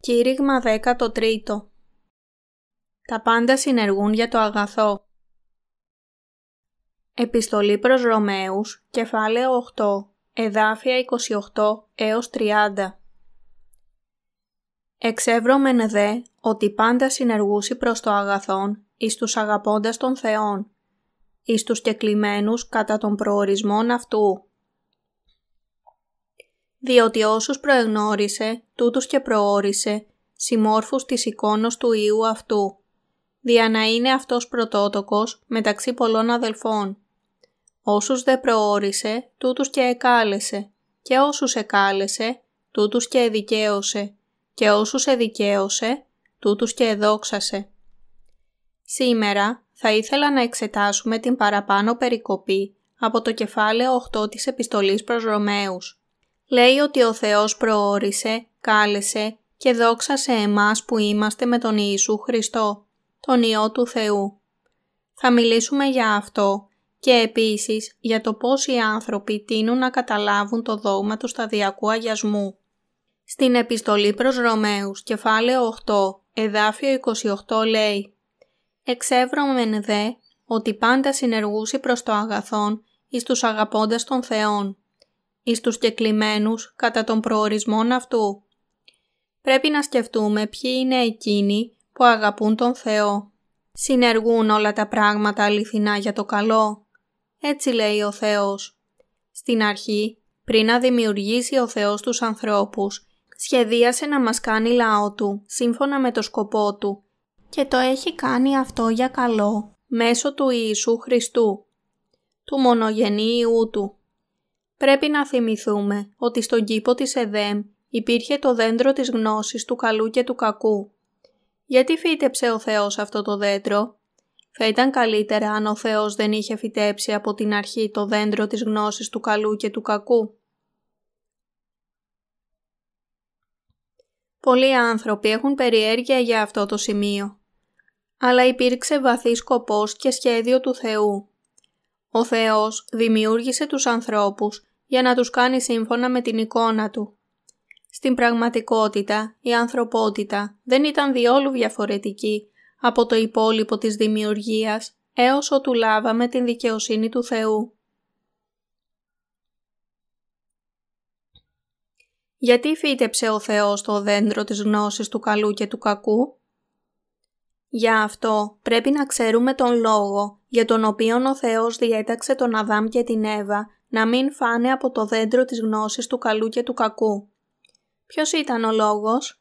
Κήρυγμα 13 Τα πάντα συνεργούν για το αγαθό. Επιστολή προς Ρωμαίους, κεφάλαιο 8, εδάφια 28 έως 30 Εξεύρωμεν δε ότι πάντα συνεργούσι προς το αγαθόν εις τους αγαπώντας των Θεών, εις τους κεκλημένους κατά των προορισμών αυτού διότι όσους προεγνώρισε, τούτους και προόρισε, συμμόρφους της εικόνος του Ιού αυτού, δια να είναι αυτός πρωτότοκος μεταξύ πολλών αδελφών. Όσους δε προόρισε, τούτους και εκάλεσε, και όσους εκάλεσε, τούτους και εδικαίωσε, και όσους εδικαίωσε, τούτους και εδόξασε. Σήμερα θα ήθελα να εξετάσουμε την παραπάνω περικοπή από το κεφάλαιο 8 της επιστολής προς Ρωμαίους λέει ότι ο Θεός προόρισε, κάλεσε και δόξασε εμάς που είμαστε με τον Ιησού Χριστό, τον Υιό του Θεού. Θα μιλήσουμε για αυτό και επίσης για το πώς οι άνθρωποι τείνουν να καταλάβουν το δόγμα του σταδιακού αγιασμού. Στην επιστολή προς Ρωμαίους, κεφάλαιο 8, εδάφιο 28 λέει «Εξεύρωμεν δε ότι πάντα συνεργούσι προς το αγαθόν εις τους αγαπώντας των Θεών, εις τους κεκλημένους κατά των προορισμών αυτού. Πρέπει να σκεφτούμε ποιοι είναι εκείνοι που αγαπούν τον Θεό. Συνεργούν όλα τα πράγματα αληθινά για το καλό. Έτσι λέει ο Θεός. Στην αρχή, πριν να δημιουργήσει ο Θεός τους ανθρώπους, σχεδίασε να μας κάνει λαό Του, σύμφωνα με το σκοπό Του, και το έχει κάνει αυτό για καλό, μέσω του Ιησού Χριστού, του μονογενή Ιού Του. Πρέπει να θυμηθούμε ότι στον κήπο της Εδέμ υπήρχε το δέντρο της γνώσης του καλού και του κακού. Γιατί φύτεψε ο Θεός αυτό το δέντρο; Θα ήταν καλύτερα αν ο Θεός δεν είχε φυτέψει από την αρχή το δέντρο της γνώσης του καλού και του κακού. Πολλοί άνθρωποι έχουν περιέργεια για αυτό το σημείο. Αλλά υπήρξε βαθύ σκοπός και σχέδιο του Θεού. Ο Θεός δημιούργησε τους ανθρώπους για να τους κάνει σύμφωνα με την εικόνα του. Στην πραγματικότητα, η ανθρωπότητα δεν ήταν διόλου διαφορετική από το υπόλοιπο της δημιουργίας έως ότου λάβαμε την δικαιοσύνη του Θεού. Γιατί φύτεψε ο Θεός το δέντρο της γνώσης του καλού και του κακού; Για αυτό πρέπει να ξέρουμε τον λόγο για τον οποίο ο Θεός διέταξε τον Αδάμ και την Εύα να μην φάνε από το δέντρο της γνώσης του καλού και του κακού. Ποιος ήταν ο λόγος;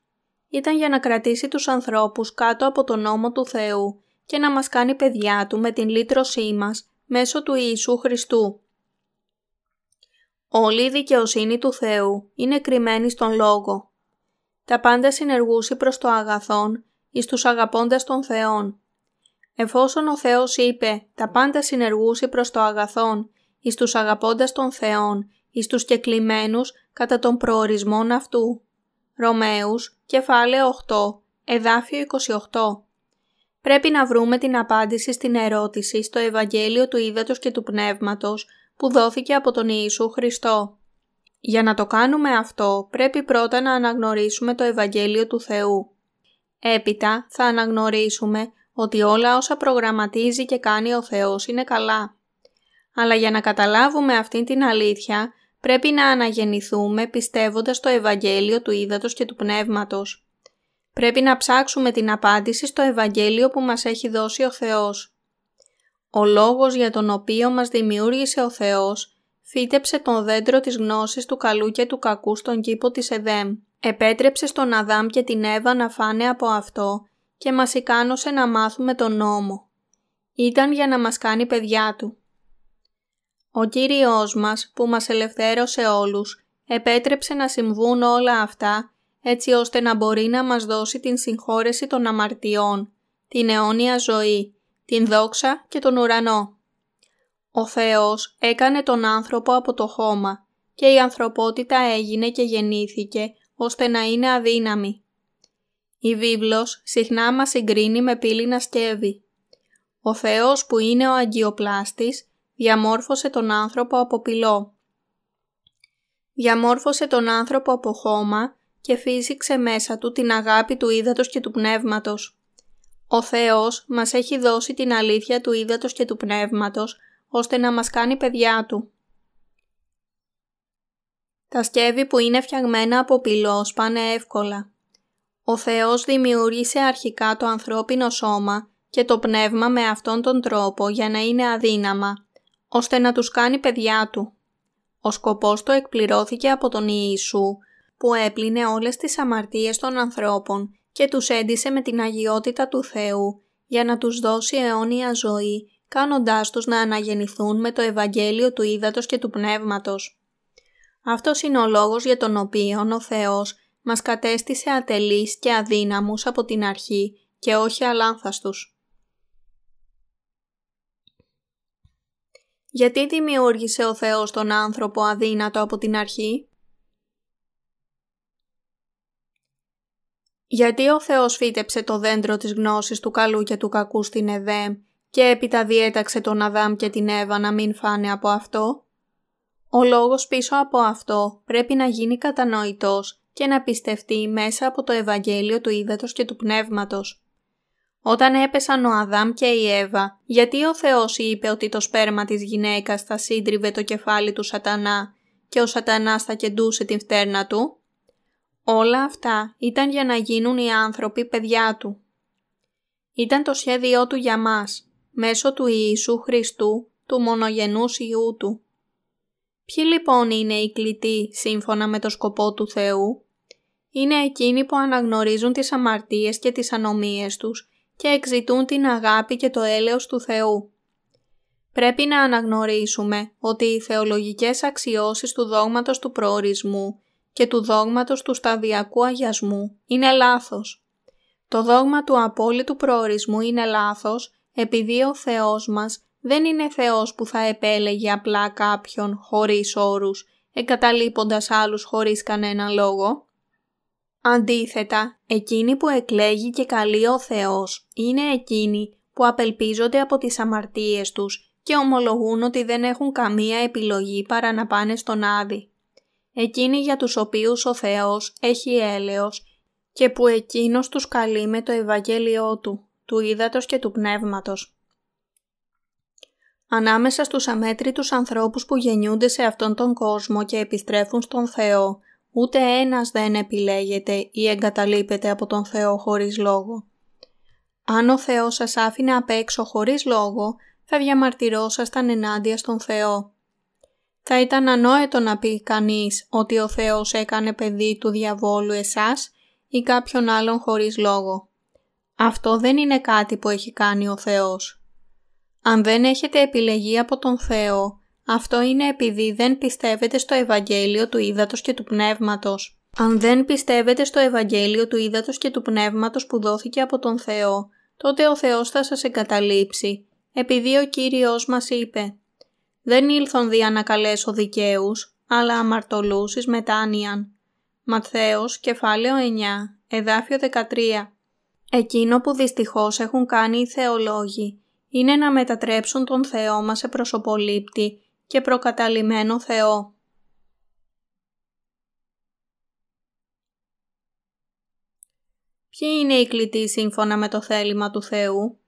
Ήταν για να κρατήσει τους ανθρώπους κάτω από τον νόμο του Θεού και να μας κάνει παιδιά Του με την λύτρωσή μας μέσω του Ιησού Χριστού. Όλη η δικαιοσύνη του Θεού είναι κρυμμένη στον Λόγο. Τα πάντα συνεργούσι προς το αγαθόν εις τους αγαπώντας των Θεών. Εφόσον ο Θεός είπε «τα πάντα συνεργούσι προς το αγαθόν» εις τους αγαπώντας των Θεών, εις τους κεκλημένους κατά των προορισμών αυτού. Ρωμαίους, κεφάλαιο 8, εδάφιο 28. Πρέπει να βρούμε την απάντηση στην ερώτηση στο Ευαγγέλιο του Ήδατος και του Πνεύματος που δόθηκε από τον Ιησού Χριστό. Για να το κάνουμε αυτό πρέπει πρώτα να αναγνωρίσουμε το Ευαγγέλιο του Θεού. Έπειτα θα αναγνωρίσουμε ότι όλα όσα προγραμματίζει και κάνει ο Θεός είναι καλά αλλά για να καταλάβουμε αυτήν την αλήθεια πρέπει να αναγεννηθούμε πιστεύοντας το Ευαγγέλιο του Ήδατος και του Πνεύματος. Πρέπει να ψάξουμε την απάντηση στο Ευαγγέλιο που μας έχει δώσει ο Θεός. Ο λόγος για τον οποίο μας δημιούργησε ο Θεός φύτεψε τον δέντρο της γνώσης του καλού και του κακού στον κήπο της Εδέμ. Επέτρεψε στον Αδάμ και την Εύα να φάνε από αυτό και μας ικάνωσε να μάθουμε τον νόμο. Ήταν για να μας κάνει παιδιά Του. Ο Κύριος μας που μας ελευθέρωσε όλους επέτρεψε να συμβούν όλα αυτά έτσι ώστε να μπορεί να μας δώσει την συγχώρεση των αμαρτιών, την αιώνια ζωή, την δόξα και τον ουρανό. Ο Θεός έκανε τον άνθρωπο από το χώμα και η ανθρωπότητα έγινε και γεννήθηκε ώστε να είναι αδύναμη. Η βίβλος συχνά μας συγκρίνει με πύληνα σκεύη. Ο Θεός που είναι ο Αγιοπλάστης διαμόρφωσε τον άνθρωπο από πυλό. Διαμόρφωσε τον άνθρωπο από χώμα και φύσηξε μέσα του την αγάπη του ύδατος και του πνεύματος. Ο Θεός μας έχει δώσει την αλήθεια του ύδατος και του πνεύματος, ώστε να μας κάνει παιδιά Του. Τα σκεύη που είναι φτιαγμένα από πυλό πάνε εύκολα. Ο Θεός δημιούργησε αρχικά το ανθρώπινο σώμα και το πνεύμα με αυτόν τον τρόπο για να είναι αδύναμα, ώστε να τους κάνει παιδιά Του. Ο σκοπός του εκπληρώθηκε από τον Ιησού, που έπλυνε όλες τις αμαρτίες των ανθρώπων και τους έντισε με την αγιότητα του Θεού για να τους δώσει αιώνια ζωή, κάνοντάς τους να αναγεννηθούν με το Ευαγγέλιο του Ήδατος και του Πνεύματος. Αυτός είναι ο λόγος για τον οποίο ο Θεός μας κατέστησε ατελείς και αδύναμους από την αρχή και όχι αλάνθαστους. Γιατί δημιούργησε ο Θεός τον άνθρωπο αδύνατο από την αρχή; Γιατί ο Θεός φύτεψε το δέντρο της γνώσης του καλού και του κακού στην Εδέμ και έπειτα διέταξε τον Αδάμ και την Εύα να μην φάνε από αυτό; Ο λόγος πίσω από αυτό πρέπει να γίνει κατανοητός και να πιστευτεί μέσα από το Ευαγγέλιο του Ήδατος και του Πνεύματος. Όταν έπεσαν ο Αδάμ και η Εύα, γιατί ο Θεός είπε ότι το σπέρμα της γυναίκας θα σύντριβε το κεφάλι του σατανά και ο σατανάς θα κεντούσε την φτέρνα του; Όλα αυτά ήταν για να γίνουν οι άνθρωποι παιδιά του. Ήταν το σχέδιό του για μας, μέσω του Ιησού Χριστού, του μονογενούς Ιού του. Ποιοι λοιπόν είναι οι κλητοί σύμφωνα με το σκοπό του Θεού; Είναι εκείνοι που αναγνωρίζουν τις αμαρτίες και τις ανομίες τους και εξητούν την αγάπη και το έλεος του Θεού. Πρέπει να αναγνωρίσουμε ότι οι θεολογικές αξιώσεις του δόγματος του προορισμού και του δόγματος του σταδιακού αγιασμού είναι λάθος. Το δόγμα του απόλυτου προορισμού είναι λάθος επειδή ο Θεός μας δεν είναι Θεός που θα επέλεγε απλά κάποιον χωρίς όρους, εγκαταλείποντας άλλους χωρίς κανένα λόγο. Αντίθετα, εκείνοι που εκλέγει και καλεί ο Θεός είναι εκείνοι που απελπίζονται από τις αμαρτίες τους και ομολογούν ότι δεν έχουν καμία επιλογή παρά να πάνε στον Άδη εκείνοι για τους οποίους ο Θεός έχει έλεος και που Εκείνος τους καλεί με το Ευαγγέλιό Του, του Ήδατος και του Πνεύματος. Ανάμεσα στους αμέτρητους ανθρώπους που γεννιούνται σε αυτόν τον κόσμο και επιστρέφουν στον Θεό, ούτε ένας δεν επιλέγεται ή εγκαταλείπεται από τον Θεό χωρίς λόγο. Αν ο Θεός σας άφηνε απ' έξω χωρίς λόγο, θα διαμαρτυρόσασταν ενάντια στον Θεό. Θα ήταν ανόητο να πει κανείς ότι ο Θεός έκανε παιδί του διαβόλου εσάς ή κάποιον άλλον χωρίς λόγο. Αυτό δεν είναι κάτι που έχει κάνει ο Θεός. Αν δεν έχετε επιλεγεί από τον Θεό, αυτό είναι επειδή δεν πιστεύετε στο Ευαγγέλιο του Ήδατος και του Πνεύματος. Αν δεν πιστεύετε στο Ευαγγέλιο του Ήδατος και του Πνεύματος που δόθηκε από τον Θεό, τότε ο Θεός θα σας εγκαταλείψει, επειδή ο Κύριος μας είπε δεν ήλθον δια να καλέσω δικαίους, αλλά αμαρτωλούς εις μετάνοιαν. Ματθαίος, κεφάλαιο 9, εδάφιο 13. Εκείνο που δυστυχώς έχουν κάνει οι θεολόγοι είναι να μετατρέψουν τον Θεό μας σε προσωπολήπτη και προκαταλημένο Θεό. Ποιοι είναι οι κλητοί σύμφωνα με το θέλημα του Θεού;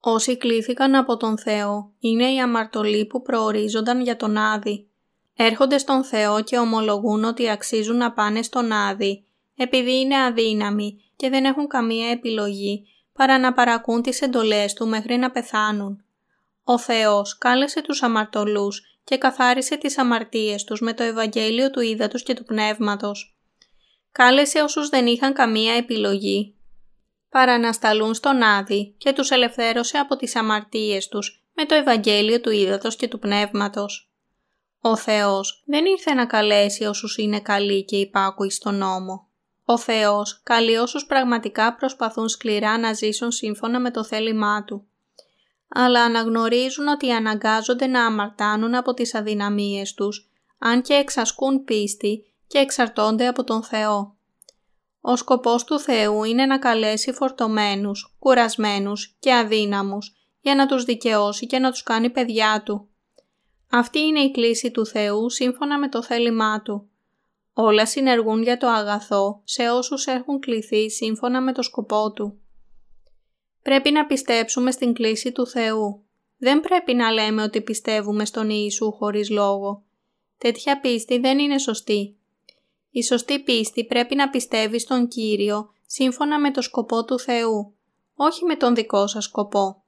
Όσοι κλήθηκαν από τον Θεό είναι οι αμαρτωλοί που προορίζονταν για τον Άδη. Έρχονται στον Θεό και ομολογούν ότι αξίζουν να πάνε στον Άδη επειδή είναι αδύναμοι και δεν έχουν καμία επιλογή παρά να παρακούν τις εντολές Του μέχρι να πεθάνουν. Ο Θεός κάλεσε τους αμαρτωλούς και καθάρισε τις αμαρτίες τους με το Ευαγγέλιο του Ήδατος και του Πνεύματος. Κάλεσε όσους δεν είχαν καμία επιλογή παρά να σταλούν στον Άδη και τους ελευθέρωσε από τις αμαρτίες τους με το Ευαγγέλιο του Ήδατος και του Πνεύματος. Ο Θεός δεν ήρθε να καλέσει όσους είναι καλοί και υπάκουοι στον νόμο. Ο Θεός καλεί όσους πραγματικά προσπαθούν σκληρά να ζήσουν σύμφωνα με το θέλημά Του. Αλλά αναγνωρίζουν ότι αναγκάζονται να αμαρτάνουν από τις αδυναμίες τους, αν και εξασκούν πίστη και εξαρτώνται από τον Θεό. Ο σκοπός του Θεού είναι να καλέσει φορτωμένους, κουρασμένους και αδύναμους για να τους δικαιώσει και να τους κάνει παιδιά Του. Αυτή είναι η κλίση του Θεού σύμφωνα με το θέλημά Του. Όλα συνεργούν για το αγαθό σε όσους έχουν κληθεί σύμφωνα με το σκοπό Του. Πρέπει να πιστέψουμε στην κλίση του Θεού. Δεν πρέπει να λέμε ότι πιστεύουμε στον Ιησού χωρίς λόγο. Τέτοια πίστη δεν είναι σωστή. Η σωστή πίστη πρέπει να πιστεύει στον Κύριο σύμφωνα με το σκοπό του Θεού, όχι με τον δικό σας σκοπό.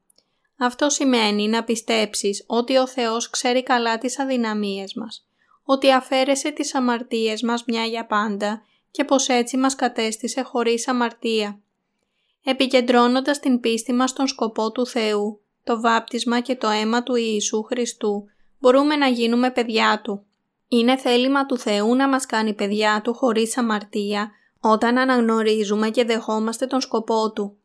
Αυτό σημαίνει να πιστέψεις ότι ο Θεός ξέρει καλά τις αδυναμίες μας, ότι αφαίρεσε τις αμαρτίες μας μια για πάντα και πως έτσι μας κατέστησε χωρίς αμαρτία. Επικεντρώνοντας την πίστη μας στον σκοπό του Θεού, το βάπτισμα και το αίμα του Ιησού Χριστού, μπορούμε να γίνουμε παιδιά Του. Είναι θέλημα του Θεού να μας κάνει παιδιά Του χωρίς αμαρτία όταν αναγνωρίζουμε και δεχόμαστε τον σκοπό Του.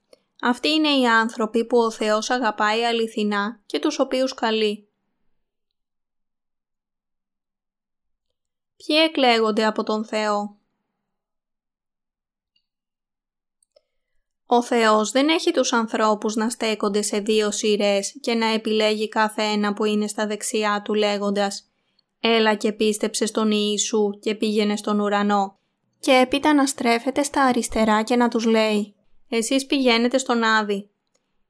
Αυτοί είναι οι άνθρωποι που ο Θεός αγαπάει αληθινά και τους οποίους καλεί. Ποιοι εκλέγονται από τον Θεό; Ο Θεός δεν έχει τους ανθρώπους να στέκονται σε δύο σειρές και να επιλέγει κάθε ένα που είναι στα δεξιά του λέγοντας «Έλα και πίστεψε στον Ιησού και πήγαινε στον ουρανό» και έπειτα να στρέφεται στα αριστερά και να τους λέει «Εσείς πηγαίνετε στον Άδη».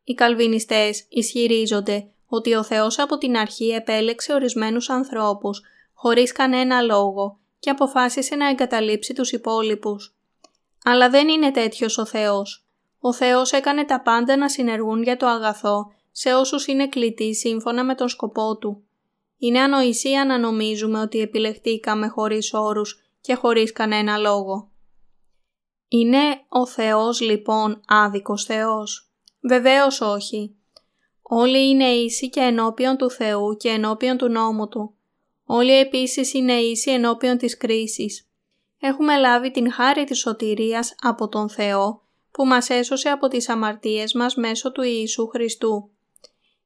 Οι καλβινιστές ισχυρίζονται ότι ο Θεός από την αρχή επέλεξε ορισμένους ανθρώπους χωρίς κανένα λόγο και αποφάσισε να εγκαταλείψει τους υπόλοιπους. Αλλά δεν είναι τέτοιος ο Θεός. Ο Θεός έκανε τα πάντα να συνεργούν για το αγαθό σε όσους είναι κλητοί σύμφωνα με τον σκοπό Του. Είναι ανοησία να νομίζουμε ότι επιλεχτήκαμε χωρίς όρους και χωρίς κανένα λόγο. Είναι ο Θεός λοιπόν άδικος Θεός; Βεβαίως όχι. Όλοι είναι ίσοι και ενώπιον του Θεού και ενώπιον του νόμου Του. Όλοι επίσης είναι ίσοι ενώπιον της κρίσης. Έχουμε λάβει την χάρη της σωτηρίας από τον Θεό που μας έσωσε από τις αμαρτίες μας μέσω του Ιησού Χριστού.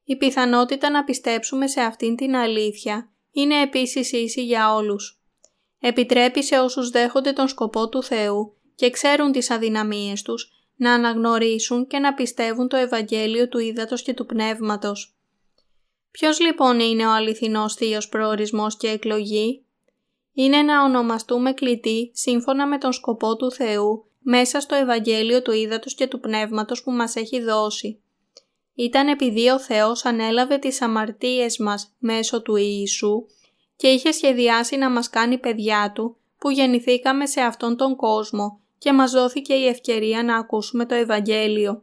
Η πιθανότητα να πιστέψουμε σε αυτήν την αλήθεια είναι επίσης ίση για όλους. Επιτρέπει σε όσους δέχονται τον σκοπό του Θεού και ξέρουν τις αδυναμίες τους να αναγνωρίσουν και να πιστεύουν το Ευαγγέλιο του Ήδατος και του Πνεύματος. Ποιος λοιπόν είναι ο αληθινός θείος προορισμός και εκλογή; Είναι να ονομαστούμε κλητοί σύμφωνα με τον σκοπό του Θεού μέσα στο Ευαγγέλιο του Ήδατος και του Πνεύματος που μας έχει δώσει. Ήταν επειδή ο Θεός ανέλαβε τις αμαρτίες μας μέσω του Ιησού και είχε σχεδιάσει να μας κάνει παιδιά Του που γεννηθήκαμε σε αυτόν τον κόσμο και μας δόθηκε η ευκαιρία να ακούσουμε το Ευαγγέλιο.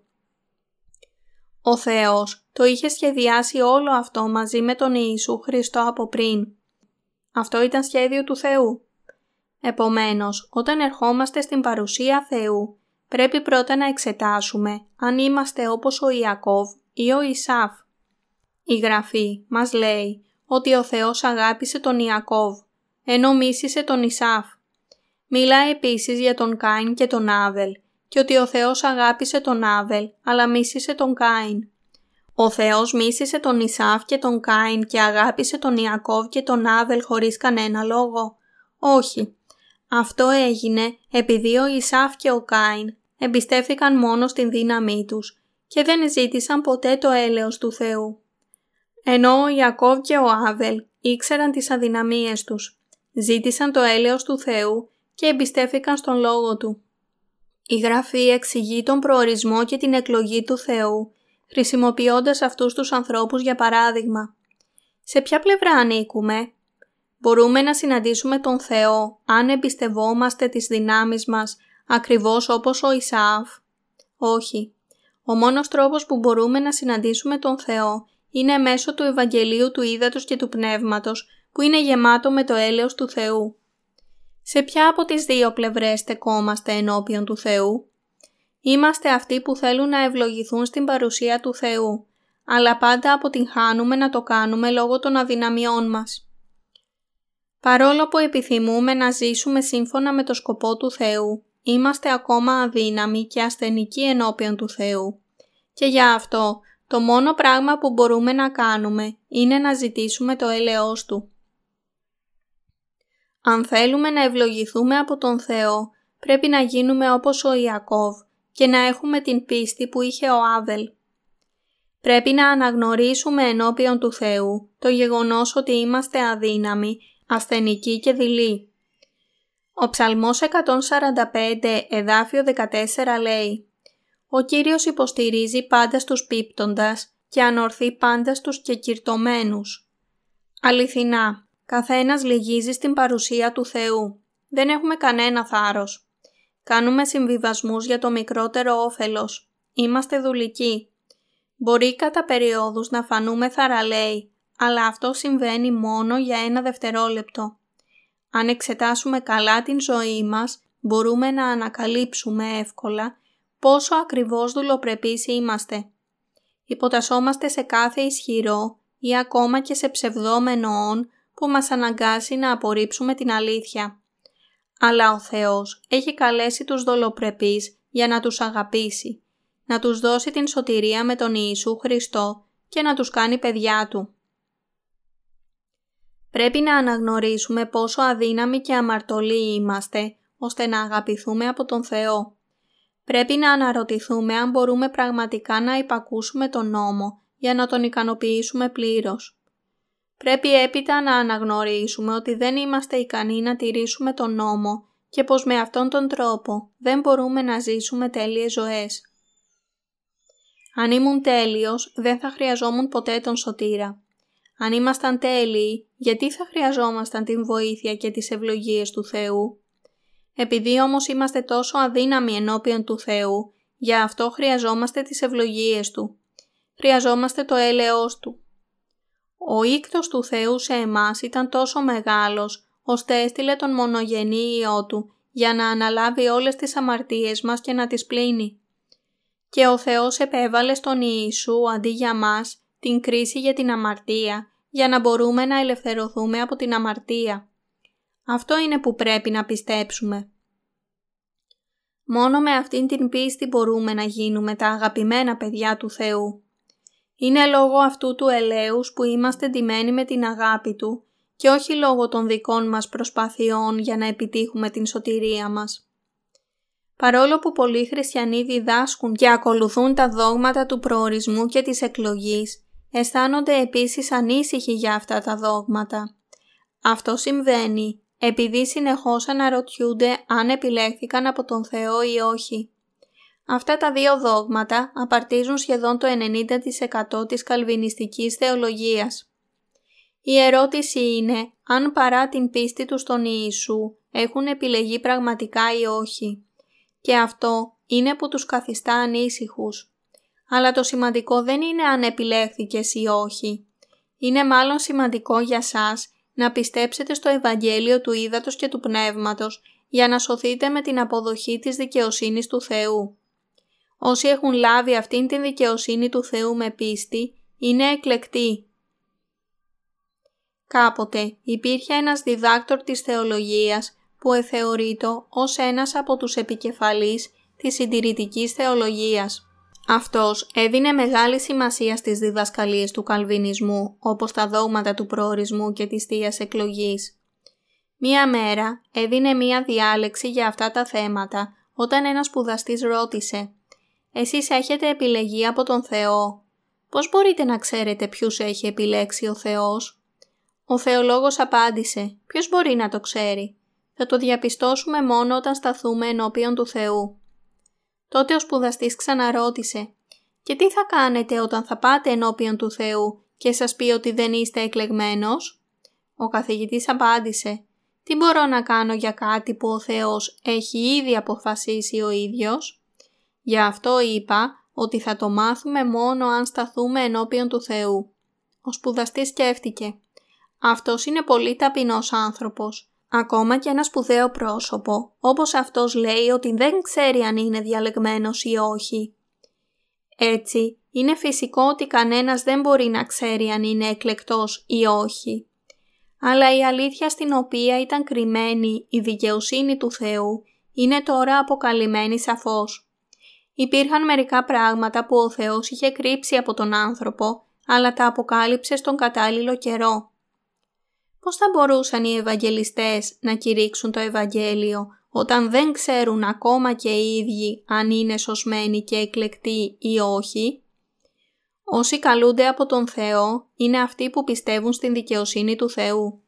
Ο Θεός το είχε σχεδιάσει όλο αυτό μαζί με τον Ιησού Χριστό από πριν. Αυτό ήταν σχέδιο του Θεού. Επομένως, όταν ερχόμαστε στην παρουσία Θεού, πρέπει πρώτα να εξετάσουμε αν είμαστε όπως ο Ιακώβ ή ο Ησαύ. Η Γραφή μας λέει ότι ο Θεός αγάπησε τον Ιακώβ, ενώ μίσησε τον Ησαύ. Μιλά επίσης για τον Κάιν και τον Άβελ και ότι ο Θεός αγάπησε τον Άβελ, αλλά μίσησε τον Κάιν. Ο Θεός μίσησε τον Ησαύ και τον Κάιν και αγάπησε τον Ιακώβ και τον Άβελ χωρίς κανένα λόγο. Όχι, αυτό έγινε επειδή ο Ισάφ και ο Κάιν εμπιστεύθηκαν μόνο στην δύναμή τους και δεν ζήτησαν ποτέ το έλεος του Θεού. Ενώ ο Ιακώβ και ο Άβελ ήξεραν τις αδυναμίες τους, ζήτησαν το έλεος του Θεού και εμπιστεύθηκαν στον Λόγο Του. Η Γραφή εξηγεί τον προορισμό και την εκλογή του Θεού, χρησιμοποιώντας αυτούς τους ανθρώπους για παράδειγμα. Σε ποια πλευρά ανήκουμε; Μπορούμε να συναντήσουμε τον Θεό αν εμπιστευόμαστε τις δυνάμεις μας ακριβώς όπως ο Ισάφ. Όχι. Ο μόνος τρόπος που μπορούμε να συναντήσουμε τον Θεό είναι μέσω του Ευαγγελίου του Ήδατος και του Πνεύματος που είναι γεμάτο με το έλεος του Θεού. Σε ποια από τις δύο πλευρές στεκόμαστε ενώπιον του Θεού; Είμαστε αυτοί που θέλουν να ευλογηθούν στην παρουσία του Θεού, αλλά πάντα αποτυγχάνουμε να το κάνουμε λόγω των αδυναμιών μας. Παρόλο που επιθυμούμε να ζήσουμε σύμφωνα με το σκοπό του Θεού, είμαστε ακόμα αδύναμοι και ασθενικοί ενώπιον του Θεού. Και για αυτό, το μόνο πράγμα που μπορούμε να κάνουμε είναι να ζητήσουμε το έλεος Του. Αν θέλουμε να ευλογηθούμε από τον Θεό, πρέπει να γίνουμε όπως ο Ιακώβ και να έχουμε την πίστη που είχε ο Άβελ. Πρέπει να αναγνωρίσουμε ενώπιον του Θεού το γεγονός ότι είμαστε αδύναμοι ασθενική και δειλή. Ο ψαλμός 145 εδάφιο 14 λέει «Ο Κύριος υποστηρίζει πάντα στους πίπτοντας και ανορθεί πάντα στους κεκυρτωμένους». Αληθινά, καθένας λυγίζει στην παρουσία του Θεού. Δεν έχουμε κανένα θάρρος. Κάνουμε συμβιβασμούς για το μικρότερο όφελος. Είμαστε δουλικοί. Μπορεί κατά περιόδους να φανούμε θαραλέοι, αλλά αυτό συμβαίνει μόνο για ένα δευτερόλεπτο. Αν εξετάσουμε καλά την ζωή μας, μπορούμε να ανακαλύψουμε εύκολα πόσο ακριβώς δουλοπρεπείς είμαστε. Υποτασσόμαστε σε κάθε ισχυρό ή ακόμα και σε ψευδόμενο όν που μας αναγκάσει να απορρίψουμε την αλήθεια. Αλλά ο Θεός έχει καλέσει τους δολοπρεπείς για να τους αγαπήσει, να τους δώσει την σωτηρία με τον Ιησού Χριστό και να τους κάνει παιδιά Του. Πρέπει να αναγνωρίσουμε πόσο αδύναμοι και αμαρτωλοί είμαστε, ώστε να αγαπηθούμε από τον Θεό. Πρέπει να αναρωτηθούμε αν μπορούμε πραγματικά να υπακούσουμε τον νόμο για να τον ικανοποιήσουμε πλήρως. Πρέπει έπειτα να αναγνωρίσουμε ότι δεν είμαστε ικανοί να τηρήσουμε τον νόμο και πως με αυτόν τον τρόπο δεν μπορούμε να ζήσουμε τέλειες ζωές. Αν ήμουν τέλειος, δεν θα χρειαζόμουν ποτέ τον σωτήρα. Αν ήμασταν τέλειοι, γιατί θα χρειαζόμασταν την βοήθεια και τις ευλογίες του Θεού; Επειδή όμως είμαστε τόσο αδύναμοι ενώπιον του Θεού, για αυτό χρειαζόμαστε τις ευλογίες Του. Χρειαζόμαστε το έλεος Του. Ο ίκτος του Θεού σε εμάς ήταν τόσο μεγάλος, ώστε έστειλε τον μονογενή Υιό Του για να αναλάβει όλες τις αμαρτίες μας και να τις πλύνει. Και ο Θεός επέβαλε στον Ιησού αντί για μας την κρίση για την αμαρτία, για να μπορούμε να ελευθερωθούμε από την αμαρτία. Αυτό είναι που πρέπει να πιστέψουμε. Μόνο με αυτήν την πίστη μπορούμε να γίνουμε τα αγαπημένα παιδιά του Θεού. Είναι λόγω αυτού του ελέους που είμαστε ντυμένοι με την αγάπη Του και όχι λόγω των δικών μας προσπαθειών για να επιτύχουμε την σωτηρία μας. Παρόλο που πολλοί χριστιανοί διδάσκουν και ακολουθούν τα δόγματα του προορισμού και της εκλογής, αισθάνονται επίσης ανήσυχοι για αυτά τα δόγματα. Αυτό συμβαίνει επειδή συνεχώς αναρωτιούνται αν επιλέχθηκαν από τον Θεό ή όχι. Αυτά τα δύο δόγματα απαρτίζουν σχεδόν το 90% της καλβινιστικής θεολογίας. Η ερώτηση είναι αν παρά την πίστη τους στον Ιησού έχουν επιλεγεί πραγματικά ή όχι. Και αυτό είναι που τους καθιστά ανήσυχους. Αλλά το σημαντικό δεν είναι αν επιλέχθηκες ή όχι. Είναι μάλλον σημαντικό για σας να πιστέψετε στο Ευαγγέλιο του Ήδατος και του Πνεύματος για να σωθείτε με την αποδοχή της δικαιοσύνης του Θεού. Όσοι έχουν λάβει αυτήν την δικαιοσύνη του Θεού με πίστη, είναι εκλεκτοί. Κάποτε υπήρχε ένας διδάκτορ της θεολογίας που εθεωρείτο ως ένας από τους επικεφαλείς της συντηρητικής θεολογίας. Αυτός έδινε μεγάλη σημασία στις διδασκαλίες του καλβινισμού, όπως τα δόγματα του προορισμού και της Θείας Εκλογής. Μία μέρα έδινε μία διάλεξη για αυτά τα θέματα, όταν ένας σπουδαστής ρώτησε «Εσείς έχετε επιλεγεί από τον Θεό; Πώς μπορείτε να ξέρετε ποιους έχει επιλέξει ο Θεός» Ο θεολόγος απάντησε «Ποιος μπορεί να το ξέρει; Θα το διαπιστώσουμε μόνο όταν σταθούμε ενώπιον του Θεού». Τότε ο σπουδαστής ξαναρώτησε «Και τι θα κάνετε όταν θα πάτε ενώπιον του Θεού και σας πει ότι δεν είστε εκλεγμένος» Ο καθηγητής απάντησε «Τι μπορώ να κάνω για κάτι που ο Θεός έχει ήδη αποφασίσει ο ίδιος» Γι' αυτό είπα ότι θα το μάθουμε μόνο αν σταθούμε ενώπιον του Θεού. Ο σπουδαστής σκέφτηκε «Αυτός είναι πολύ ταπεινός άνθρωπος. Ακόμα και ένα σπουδαίο πρόσωπο, όπως αυτός λέει ότι δεν ξέρει αν είναι διαλεγμένος ή όχι. Έτσι, είναι φυσικό ότι κανένας δεν μπορεί να ξέρει αν είναι εκλεκτός ή όχι. Αλλά η αλήθεια στην οποία ήταν κρυμμένη η δικαιοσύνη του Θεού είναι τώρα αποκαλυμμένη σαφώς. Υπήρχαν μερικά πράγματα που ο Θεός είχε κρύψει από τον άνθρωπο, αλλά τα αποκάλυψε στον κατάλληλο καιρό. Πώς θα μπορούσαν οι Ευαγγελιστές να κηρύξουν το Ευαγγέλιο όταν δεν ξέρουν ακόμα και οι ίδιοι αν είναι σωσμένοι και εκλεκτοί ή όχι; Όσοι καλούνται από τον Θεό είναι αυτοί που πιστεύουν στην δικαιοσύνη του Θεού.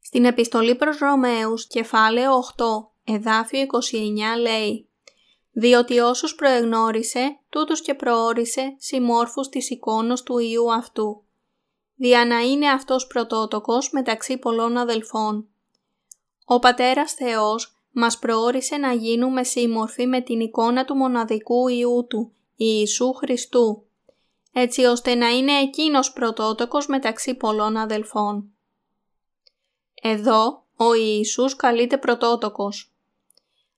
Στην επιστολή προς Ρωμαίους, κεφάλαιο 8, εδάφιο 29 λέει «Διότι όσους προεγνώρισε, τούτους και προόρισε συμμόρφους της εικόνος του Ιού αυτού, δια να είναι αυτός πρωτότοκος μεταξύ πολλών αδελφών. Ο Πατέρας Θεός μας προόρισε να γίνουμε σύμμορφοι με την εικόνα του μοναδικού Ιού Του, Ιησού Χριστού, έτσι ώστε να είναι εκείνος πρωτότοκος μεταξύ πολλών αδελφών. Εδώ ο Ιησούς καλείται πρωτότοκος.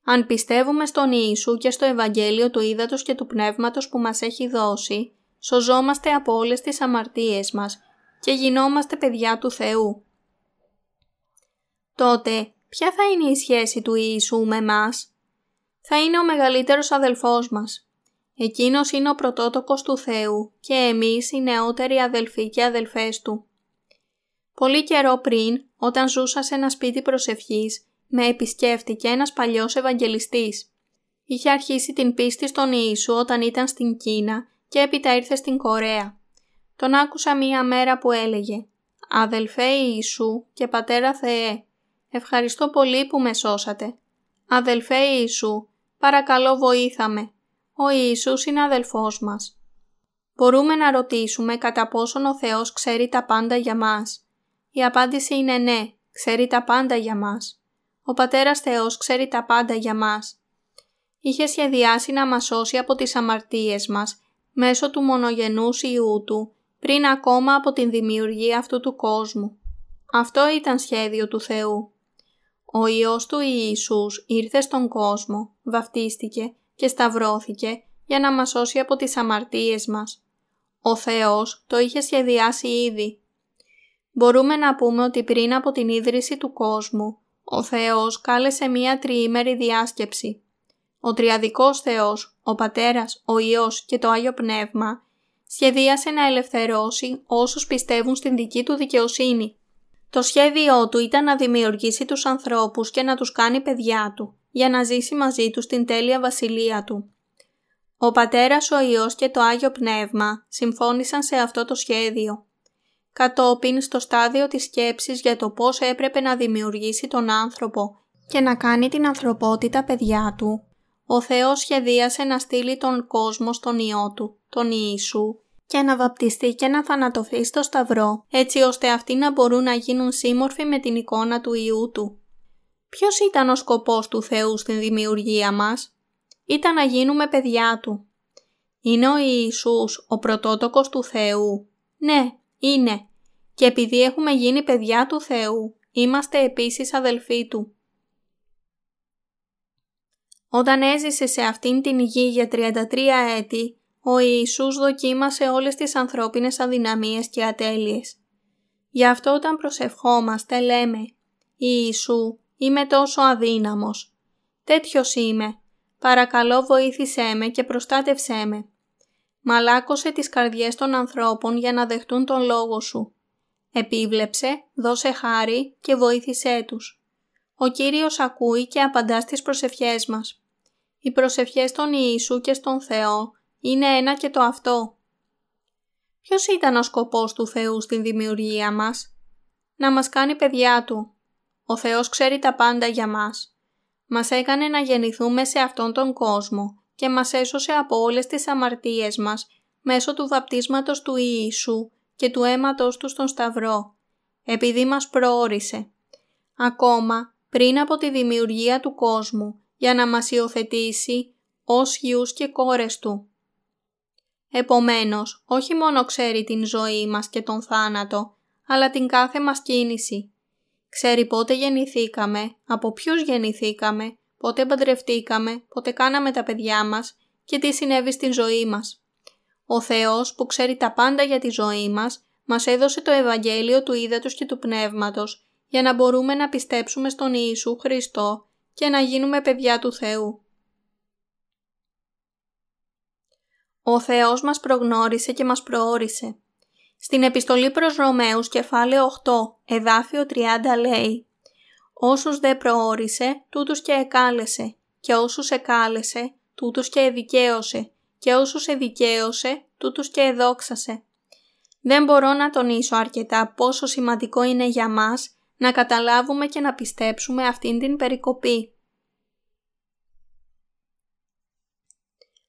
Αν πιστεύουμε στον Ιησού και στο Ευαγγέλιο του Ήδατος και του Πνεύματος που μας έχει δώσει, σωζόμαστε από όλες τις αμαρτίες μας και γινόμαστε παιδιά του Θεού. Τότε, ποια θα είναι η σχέση του Ιησού με μας; Θα είναι ο μεγαλύτερος αδελφός μας. Εκείνος είναι ο πρωτότοκος του Θεού και εμείς οι νεότεροι αδελφοί και αδελφές Του. Πολύ καιρό πριν, όταν ζούσα σε ένα σπίτι προσευχής, με επισκέφτηκε ένας παλιός Ευαγγελιστής. Είχε αρχίσει την πίστη στον Ιησού όταν ήταν στην Κίνα και έπειτα ήρθε στην Κορέα. Τον άκουσα μία μέρα που έλεγε «Αδελφέ Ιησού και Πατέρα Θεέ, ευχαριστώ πολύ που με σώσατε. Αδελφέ Ιησού, παρακαλώ βοήθαμε. Ο Ιησούς είναι αδελφός μας». Μπορούμε να ρωτήσουμε κατά πόσον ο Θεός ξέρει τα πάντα για μας. Η απάντηση είναι ναι, ξέρει τα πάντα για μας. Ο Πατέρας Θεός ξέρει τα πάντα για μας. Είχε σχεδιάσει να μας σώσει από τις αμαρτίες μας μέσω του μονογενούς Ιού Του πριν ακόμα από την δημιουργία αυτού του κόσμου. Αυτό ήταν σχέδιο του Θεού. Ο Υιός του Ιησούς ήρθε στον κόσμο, βαφτίστηκε και σταυρώθηκε για να μας σώσει από τις αμαρτίες μας. Ο Θεός το είχε σχεδιάσει ήδη μπορούμε να πούμε ότι πριν από την ίδρυση του κόσμου, ο Θεός κάλεσε μία τριήμερη διάσκεψη. Ο Τριαδικός Θεός, ο Πατέρας, ο Υιός και το Άγιο Πνεύμα σχεδίασε να ελευθερώσει όσους πιστεύουν στην δική του δικαιοσύνη. Το σχέδιό του ήταν να δημιουργήσει τους ανθρώπους και να τους κάνει παιδιά του, για να ζήσει μαζί τους στην τέλεια βασιλεία του. Ο Πατέρας, ο Υιός και το Άγιο Πνεύμα συμφώνησαν σε αυτό το σχέδιο κατόπιν στο στάδιο της σκέψης για το πώς έπρεπε να δημιουργήσει τον άνθρωπο και να κάνει την ανθρωπότητα παιδιά του, ο Θεός σχεδίασε να στείλει τον κόσμο στον Υιό Του, τον Ιησού, και να βαπτιστεί και να θανατωθεί στο Σταυρό, έτσι ώστε αυτοί να μπορούν να γίνουν σύμμορφοι με την εικόνα του Ιού Του. Ποιος ήταν ο σκοπός του Θεού στην δημιουργία μας; Ήταν να γίνουμε παιδιά Του. Είναι ο Ιησούς ο πρωτότοκος του Θεού. Ναι, είναι και επειδή έχουμε γίνει παιδιά του Θεού, είμαστε επίσης αδελφοί Του. Όταν έζησε σε αυτήν την γη για 33 έτη, ο Ιησούς δοκίμασε όλες τις ανθρώπινες αδυναμίες και ατέλειες. Γι' αυτό όταν προσευχόμαστε λέμε «Ιησού, είμαι τόσο αδύναμος. Τέτοιος είμαι. Παρακαλώ βοήθησέ με και προστάτευσέ με». Μαλάκωσε τις καρδιές των ανθρώπων για να δεχτούν τον λόγο σου. Επίβλεψε, δώσε χάρη και βοήθησέ τους. Ο Κύριος ακούει και απαντά στις προσευχές μας. Οι προσευχές των Ιησού και στον Θεό είναι ένα και το αυτό. Ποιος ήταν ο σκοπός του Θεού στην δημιουργία μας; Να μας κάνει παιδιά Του. Ο Θεός ξέρει τα πάντα για μας. Μας έκανε να γεννηθούμε σε αυτόν τον κόσμο και μας έσωσε από όλες τις αμαρτίες μας μέσω του βαπτίσματος του Ιησού και του αίματος του στον Σταυρό, επειδή μας προόρισε. Ακόμα πριν από τη δημιουργία του κόσμου, για να μας υιοθετήσει ως γιους και κόρες Του. Επομένως, όχι μόνο ξέρει την ζωή μας και τον θάνατο, αλλά την κάθε μας κίνηση. Ξέρει πότε γεννηθήκαμε, από ποιους γεννηθήκαμε, πότε παντρευτήκαμε, πότε κάναμε τα παιδιά μας και τι συνέβη στην ζωή μας. Ο Θεός που ξέρει τα πάντα για τη ζωή μας, μας έδωσε το Ευαγγέλιο του Ήδατος και του Πνεύματος για να μπορούμε να πιστέψουμε στον Ιησού Χριστό και να γίνουμε παιδιά του Θεού. Ο Θεός μας προγνώρισε και μας προόρισε. Στην επιστολή προς Ρωμαίους κεφάλαιο 8 εδάφιο 30 λέει «Όσους δε προόρισε, τούτους και εκάλεσε και όσους εκάλεσε, τούτους και εδικαίωσε και όσους εδικαίωσε, τούτους και εδόξασε. Δεν μπορώ να τονίσω αρκετά πόσο σημαντικό είναι για μας να καταλάβουμε και να πιστέψουμε αυτήν την περικοπή.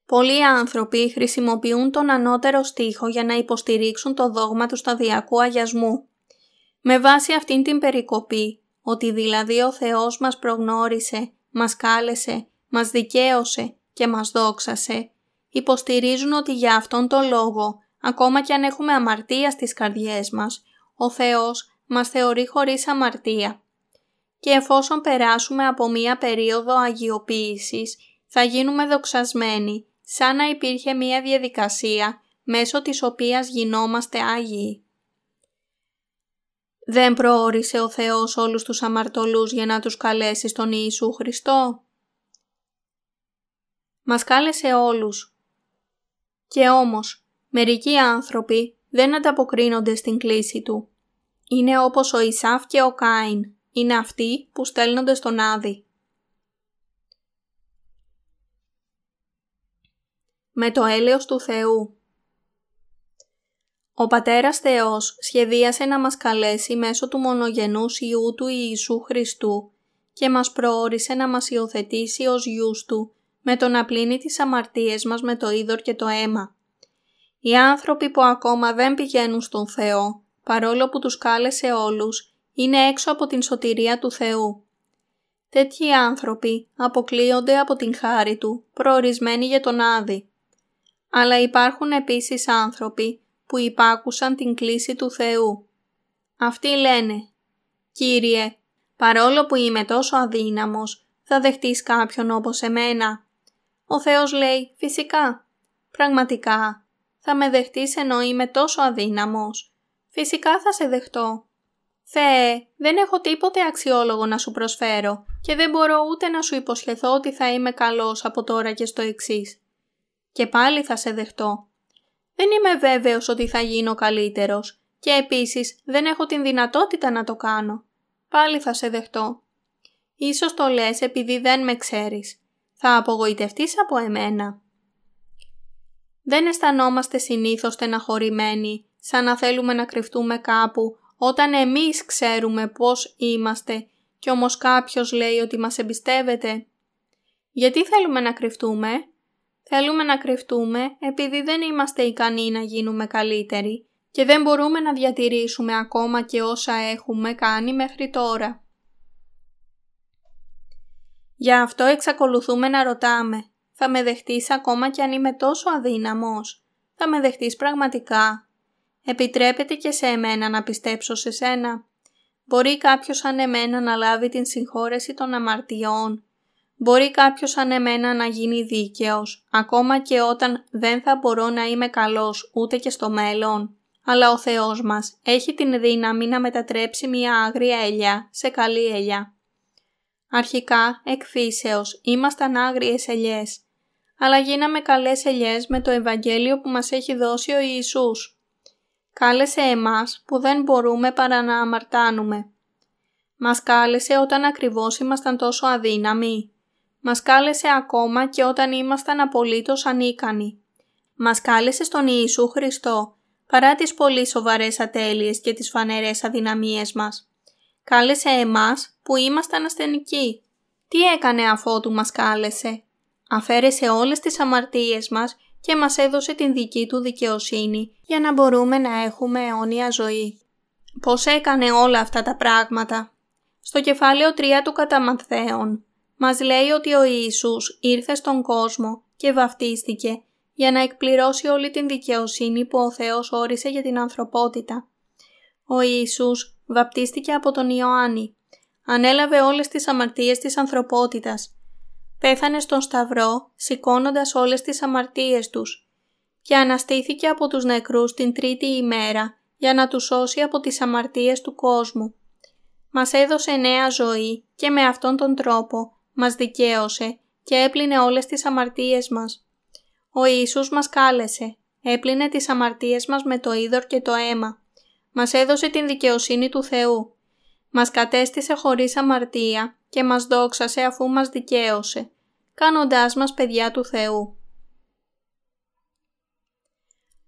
Πολλοί άνθρωποι χρησιμοποιούν τον ανώτερο στίχο για να υποστηρίξουν το δόγμα του σταδιακού αγιασμού. Με βάση αυτήν την περικοπή, ότι δηλαδή ο Θεός μας προγνώρισε, μας κάλεσε, μας δικαίωσε και μας δόξασε, υποστηρίζουν ότι για αυτόν τον λόγο, ακόμα και αν έχουμε αμαρτία στις καρδιές μας, ο Θεός μας θεωρεί χωρίς αμαρτία. Και εφόσον περάσουμε από μία περίοδο αγιοποίησης, θα γίνουμε δοξασμένοι, σαν να υπήρχε μία διαδικασία μέσω της οποίας γινόμαστε Άγιοι. Δεν προόρισε ο Θεός όλους τους αμαρτωλούς για να τους καλέσει στον Ιησού Χριστό; Μας κάλεσε όλους. Και όμως, μερικοί άνθρωποι δεν ανταποκρίνονται στην κλίση Του. Είναι όπως ο Ισάφ και ο Κάιν. Είναι αυτοί που στέλνονται στον Άδη. Με το έλεος του Θεού Ο Πατέρας Θεός σχεδίασε να μας καλέσει μέσω του μονογενούς Υιού του Ιησού Χριστού και μας προόρισε να μας υιοθετήσει ως γιους Του με το να πλύνει τις αμαρτίες μας με το είδωρ και το αίμα. Οι άνθρωποι που ακόμα δεν πηγαίνουν στον Θεό παρόλο που τους κάλεσε όλους, είναι έξω από την σωτηρία του Θεού. Τέτοιοι άνθρωποι αποκλείονται από την χάρη Του, προορισμένοι για τον Άδη. Αλλά υπάρχουν επίσης άνθρωποι που υπάκουσαν την κλίση του Θεού. Αυτοί λένε «Κύριε, παρόλο που είμαι τόσο αδύναμος, θα δεχτείς κάποιον όπως εμένα». Ο Θεός λέει «Φυσικά, πραγματικά, θα με δεχτείς ενώ είμαι τόσο αδύναμος. Φυσικά θα σε δεχτώ. Θεέ, δεν έχω τίποτε αξιόλογο να σου προσφέρω και δεν μπορώ ούτε να σου υποσχεθώ ότι θα είμαι καλός από τώρα και στο εξής. Και πάλι θα σε δεχτώ. Δεν είμαι βέβαιος ότι θα γίνω καλύτερος και επίσης δεν έχω την δυνατότητα να το κάνω. Πάλι θα σε δεχτώ. Ίσως το λες επειδή δεν με ξέρεις. Θα απογοητευτείς από εμένα. Δεν αισθανόμαστε συνήθως στεναχωρημένοι σαν να θέλουμε να κρυφτούμε κάπου όταν εμείς ξέρουμε πώς είμαστε και όμως κάποιος λέει ότι μας εμπιστεύεται. Γιατί θέλουμε να κρυφτούμε; Θέλουμε να κρυφτούμε επειδή δεν είμαστε ικανοί να γίνουμε καλύτεροι και δεν μπορούμε να διατηρήσουμε ακόμα και όσα έχουμε κάνει μέχρι τώρα. Γι' αυτό εξακολουθούμε να ρωτάμε «Θα με δεχτείς ακόμα κι αν είμαι τόσο αδύναμος» «Θα με δεχτείς πραγματικά» Επιτρέπεται και σε εμένα να πιστέψω σε σένα. Μπορεί κάποιος σαν εμένα να λάβει την συγχώρεση των αμαρτιών. Μπορεί κάποιος σαν εμένα να γίνει δίκαιος, ακόμα και όταν δεν θα μπορώ να είμαι καλός ούτε και στο μέλλον. Αλλά ο Θεός μας έχει την δύναμη να μετατρέψει μια άγρια ελιά σε καλή ελιά. Αρχικά, εκφύσεως, ήμασταν άγριες ελιές, αλλά γίναμε καλές ελιές με το Ευαγγέλιο που μας έχει δώσει ο Ιησούς κάλεσε εμάς που δεν μπορούμε παρά να αμαρτάνουμε. Μας κάλεσε όταν ακριβώς ήμασταν τόσο αδύναμοι. Μας κάλεσε ακόμα και όταν ήμασταν απολύτως ανίκανοι. Μας κάλεσε στον Ιησού Χριστό, παρά τις πολύ σοβαρές ατέλειες και τις φανερές αδυναμίες μας. Κάλεσε εμάς που ήμασταν ασθενικοί. Τι έκανε αφότου μας κάλεσε; Αφαίρεσε όλες τις αμαρτίες μας και μας έδωσε την δική του δικαιοσύνη για να μπορούμε να έχουμε αιώνια ζωή. Πώς έκανε όλα αυτά τα πράγματα; Στο κεφάλαιο 3 του Καταμαθαίων μας λέει ότι ο Ιησούς ήρθε στον κόσμο και βαφτίστηκε για να εκπληρώσει όλη την δικαιοσύνη που ο Θεός όρισε για την ανθρωπότητα. Ο Ιησούς βαπτίστηκε από τον Ιωάννη. Ανέλαβε όλες τις αμαρτίες της ανθρωπότητας πέθανε στον Σταυρό σηκώνοντας όλες τις αμαρτίες τους και αναστήθηκε από τους νεκρούς την τρίτη ημέρα για να τους σώσει από τις αμαρτίες του κόσμου. Μας έδωσε νέα ζωή και με αυτόν τον τρόπο μας δικαίωσε και έπλυνε όλες τις αμαρτίες μας. Ο Ιησούς μας κάλεσε, έπλυνε τις αμαρτίες μας με το είδωρ και το αίμα. Μας έδωσε την δικαιοσύνη του Θεού. Μας κατέστησε χωρίς αμαρτία και μας δόξασε αφού μας δικαίωσε κάνοντάς μας παιδιά του Θεού.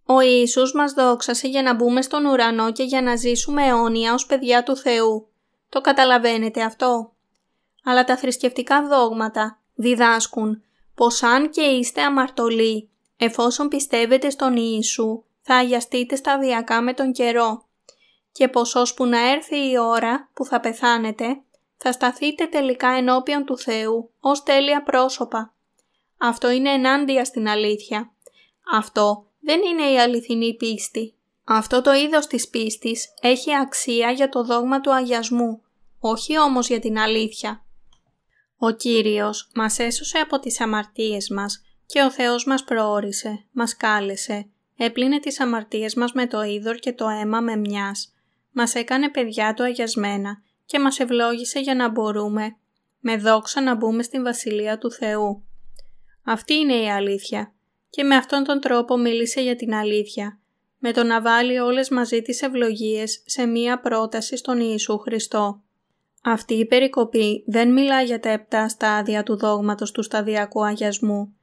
Ο Ιησούς μας δόξασε για να μπούμε στον ουρανό και για να ζήσουμε αιώνια ως παιδιά του Θεού. Το καταλαβαίνετε αυτό. Αλλά τα θρησκευτικά δόγματα διδάσκουν πως αν και είστε αμαρτωλοί, εφόσον πιστεύετε στον Ιησού, θα αγιαστείτε σταδιακά με τον καιρό και πως ώσπου να έρθει η ώρα που θα πεθάνετε, θα σταθείτε τελικά ενώπιον του Θεού ως τέλεια πρόσωπα. Αυτό είναι ενάντια στην αλήθεια. Αυτό δεν είναι η αληθινή πίστη. Αυτό το είδος της πίστης έχει αξία για το δόγμα του αγιασμού, όχι όμως για την αλήθεια. Ο Κύριος μας έσωσε από τις αμαρτίες μας και ο Θεός μας προόρισε, μας κάλεσε, έπλυνε τις αμαρτίες μας με το είδωρ και το αίμα με μιας, μας έκανε παιδιά του αγιασμένα και μας ευλόγησε για να μπορούμε με δόξα να μπούμε στην Βασιλεία του Θεού. Αυτή είναι η αλήθεια και με αυτόν τον τρόπο μίλησε για την αλήθεια, με το να βάλει όλες μαζί τις ευλογίες σε μία πρόταση στον Ιησού Χριστό. Αυτή η περικοπή δεν μιλά για τα επτά στάδια του δόγματος του σταδιακού αγιασμού.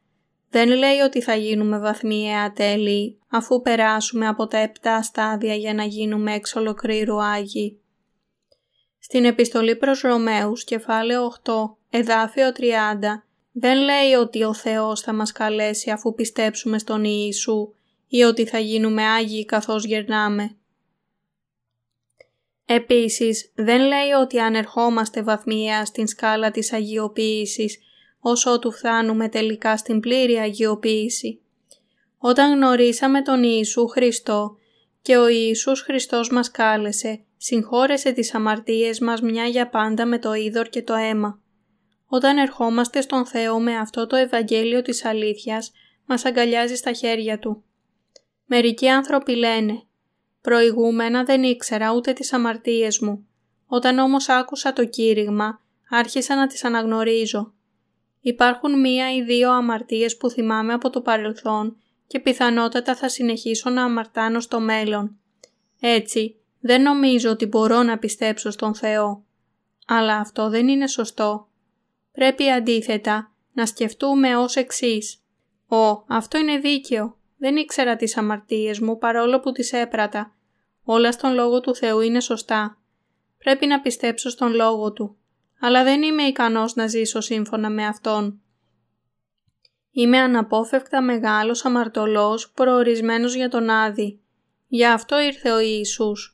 Δεν λέει ότι θα γίνουμε βαθμιαία τέλειοι αφού περάσουμε από τα επτά στάδια για να γίνουμε εξ ολοκλήρου Άγιοι. Στην επιστολή προς Ρωμαίους, κεφάλαιο 8, εδάφιο 30, δεν λέει ότι ο Θεός θα μας καλέσει αφού πιστέψουμε στον Ιησού ή ότι θα γίνουμε Άγιοι καθώς γερνάμε. Επίσης, δεν λέει ότι αν ερχόμαστε βαθμιαία στην σκάλα της αγιοποίησης, όσο του φτάνουμε τελικά στην πλήρη αγιοποίηση. Όταν γνωρίσαμε τον Ιησού Χριστό και ο Ιησούς Χριστός μας κάλεσε, συγχώρεσε τις αμαρτίες μας μια για πάντα με το είδωρ και το αίμα. Όταν ερχόμαστε στον Θεό με αυτό το Ευαγγέλιο της αλήθειας, μας αγκαλιάζει στα χέρια Του. Μερικοί άνθρωποι λένε «Προηγούμενα δεν ήξερα ούτε τις αμαρτίες μου. Όταν όμως άκουσα το κήρυγμα, άρχισα να τις αναγνωρίζω. Υπάρχουν μία ή δύο αμαρτίες που θυμάμαι από το παρελθόν και πιθανότατα θα συνεχίσω να αμαρτάνω στο μέλλον. Έτσι, δεν νομίζω ότι μπορώ να πιστέψω στον Θεό. Αλλά αυτό δεν είναι σωστό. Πρέπει αντίθετα να σκεφτούμε ως εξής. «Ω, αυτό είναι δίκαιο. Δεν ήξερα τις αμαρτίες μου παρόλο που τις έπρατα. Όλα στον Λόγο του Θεού είναι σωστά. Πρέπει να πιστέψω στον Λόγο Του. Αλλά δεν είμαι ικανός να ζήσω σύμφωνα με Αυτόν. Είμαι αναπόφευκτα μεγάλος αμαρτωλός προορισμένος για τον Άδη. Γι' αυτό ήρθε ο Ιησούς.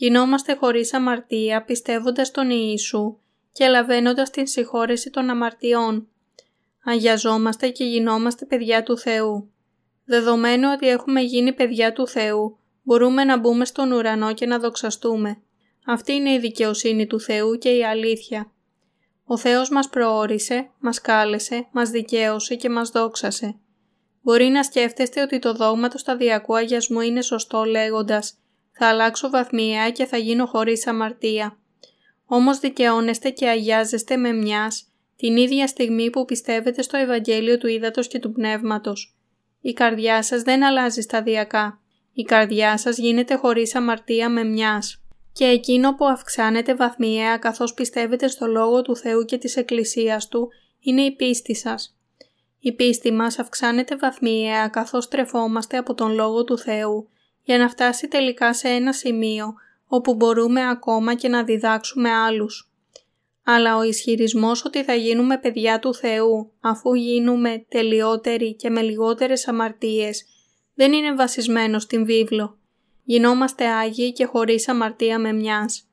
Γινόμαστε χωρίς αμαρτία πιστεύοντας τον Ιησού και λαβαίνοντας την συγχώρεση των αμαρτιών. Αγιαζόμαστε και γινόμαστε παιδιά του Θεού. Δεδομένου ότι έχουμε γίνει παιδιά του Θεού, μπορούμε να μπούμε στον ουρανό και να δοξαστούμε. Αυτή είναι η δικαιοσύνη του Θεού και η αλήθεια. Ο Θεός μας προόρισε, μας κάλεσε, μας δικαίωσε και μας δόξασε. Μπορεί να σκέφτεστε ότι το δόγμα του σταδιακού αγιασμού είναι σωστό λέγοντας «Θα αλλάξω βαθμία και θα γίνω χωρίς αμαρτία». Όμως δικαιώνεστε και αγιάζεστε με μιας την ίδια στιγμή που πιστεύετε στο Ευαγγέλιο του Ήδατος και του Πνεύματος. Η καρδιά σας δεν αλλάζει σταδιακά. Η καρδιά σας γίνεται χωρίς αμαρτία με μιας και εκείνο που αυξάνεται βαθμιαία καθώς πιστεύετε στο Λόγο του Θεού και της Εκκλησίας Του είναι η πίστη σας. Η πίστη μας αυξάνεται βαθμιαία καθώς τρεφόμαστε από τον Λόγο του Θεού για να φτάσει τελικά σε ένα σημείο όπου μπορούμε ακόμα και να διδάξουμε άλλους. Αλλά ο ισχυρισμός ότι θα γίνουμε παιδιά του Θεού αφού γίνουμε τελειότεροι και με λιγότερες αμαρτίες δεν είναι βασισμένο στην βίβλο γινόμαστε Άγιοι και χωρίς αμαρτία με μιας.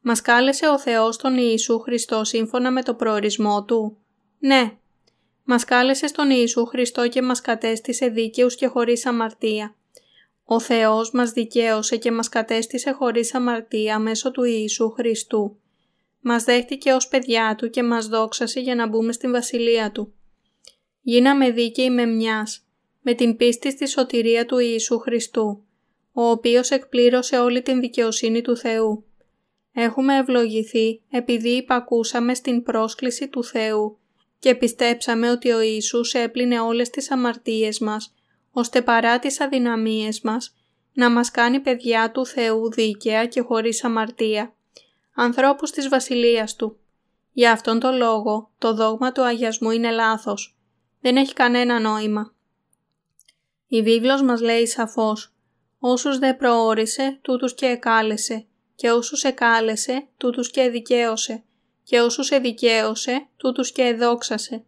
Μας κάλεσε ο Θεός τον Ιησού Χριστό σύμφωνα με το προορισμό Του; Ναι, μας κάλεσε στον Ιησού Χριστό και μας κατέστησε δίκαιους και χωρίς αμαρτία. Ο Θεός μας δικαίωσε και μας κατέστησε χωρίς αμαρτία μέσω του Ιησού Χριστού. Μας δέχτηκε ως παιδιά Του και μας δόξασε για να μπούμε στην Βασιλεία Του. Γίναμε δίκαιοι με μιας, με την πίστη στη σωτηρία του Ιησού Χριστού ο οποίος εκπλήρωσε όλη την δικαιοσύνη του Θεού. Έχουμε ευλογηθεί επειδή υπακούσαμε στην πρόσκληση του Θεού και πιστέψαμε ότι ο Ιησούς έπλυνε όλες τις αμαρτίες μας, ώστε παρά τις αδυναμίες μας, να μας κάνει παιδιά του Θεού δίκαια και χωρίς αμαρτία, ανθρώπους της Βασιλείας Του. Για αυτόν τον λόγο, το δόγμα του αγιασμού είναι λάθος. Δεν έχει κανένα νόημα. Η βίβλος μας λέει σαφώς Όσους δε προόρισε, τούτους και εκάλεσε, και όσους εκάλεσε, τούτους και εδικαίωσε, και όσους εδικαίωσε, τούτους και εδόξασε.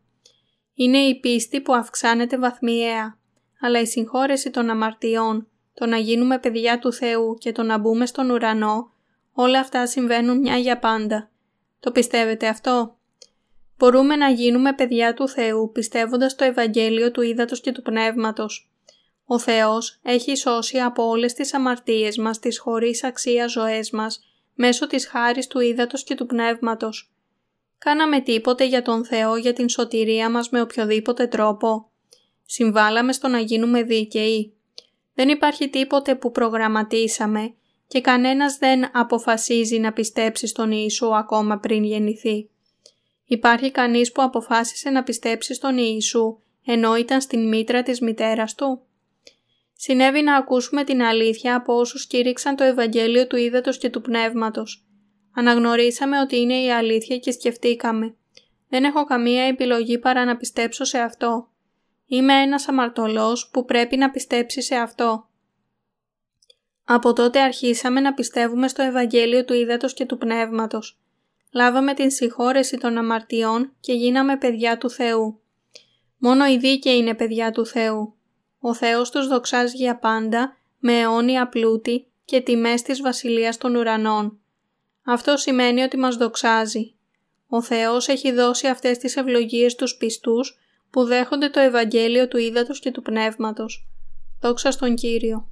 Είναι η πίστη που αυξάνεται βαθμιαία, αλλά η συγχώρεση των αμαρτιών, το να γίνουμε παιδιά του Θεού και το να μπούμε στον ουρανό, όλα αυτά συμβαίνουν μια για πάντα. Το πιστεύετε αυτό; Μπορούμε να γίνουμε παιδιά του Θεού πιστεύοντας το Ευαγγέλιο του Ήδατος και του Πνεύματος. Ο Θεός έχει σώσει από όλες τις αμαρτίες μας τις χωρίς αξία ζωές μας μέσω της χάρης του Ήδατος και του Πνεύματος. Κάναμε τίποτε για τον Θεό για την σωτηρία μας με οποιοδήποτε τρόπο. Συμβάλαμε στο να γίνουμε δίκαιοι. Δεν υπάρχει τίποτε που προγραμματίσαμε και κανένας δεν αποφασίζει να πιστέψει στον Ιησού ακόμα πριν γεννηθεί. Υπάρχει κανείς που αποφάσισε να πιστέψει στον Ιησού ενώ ήταν στην μήτρα της μητέρας του; Συνέβη να ακούσουμε την αλήθεια από όσους κήρυξαν το Ευαγγέλιο του Ήδατος και του Πνεύματος. Αναγνωρίσαμε ότι είναι η αλήθεια και σκεφτήκαμε. Δεν έχω καμία επιλογή παρά να πιστέψω σε αυτό. Είμαι ένας αμαρτωλός που πρέπει να πιστέψει σε αυτό. Από τότε αρχίσαμε να πιστεύουμε στο Ευαγγέλιο του Ήδατος και του Πνεύματος. Λάβαμε την συγχώρεση των αμαρτιών και γίναμε παιδιά του Θεού. Μόνο οι δίκαιοι είναι παιδιά του Θεού. Ο Θεός τους δοξάζει για πάντα με αιώνια πλούτη και τιμές της Βασιλείας των Ουρανών. Αυτό σημαίνει ότι μας δοξάζει. Ο Θεός έχει δώσει αυτές τις ευλογίες τους πιστούς που δέχονται το Ευαγγέλιο του Ήδατος και του Πνεύματος. Δόξα στον Κύριο.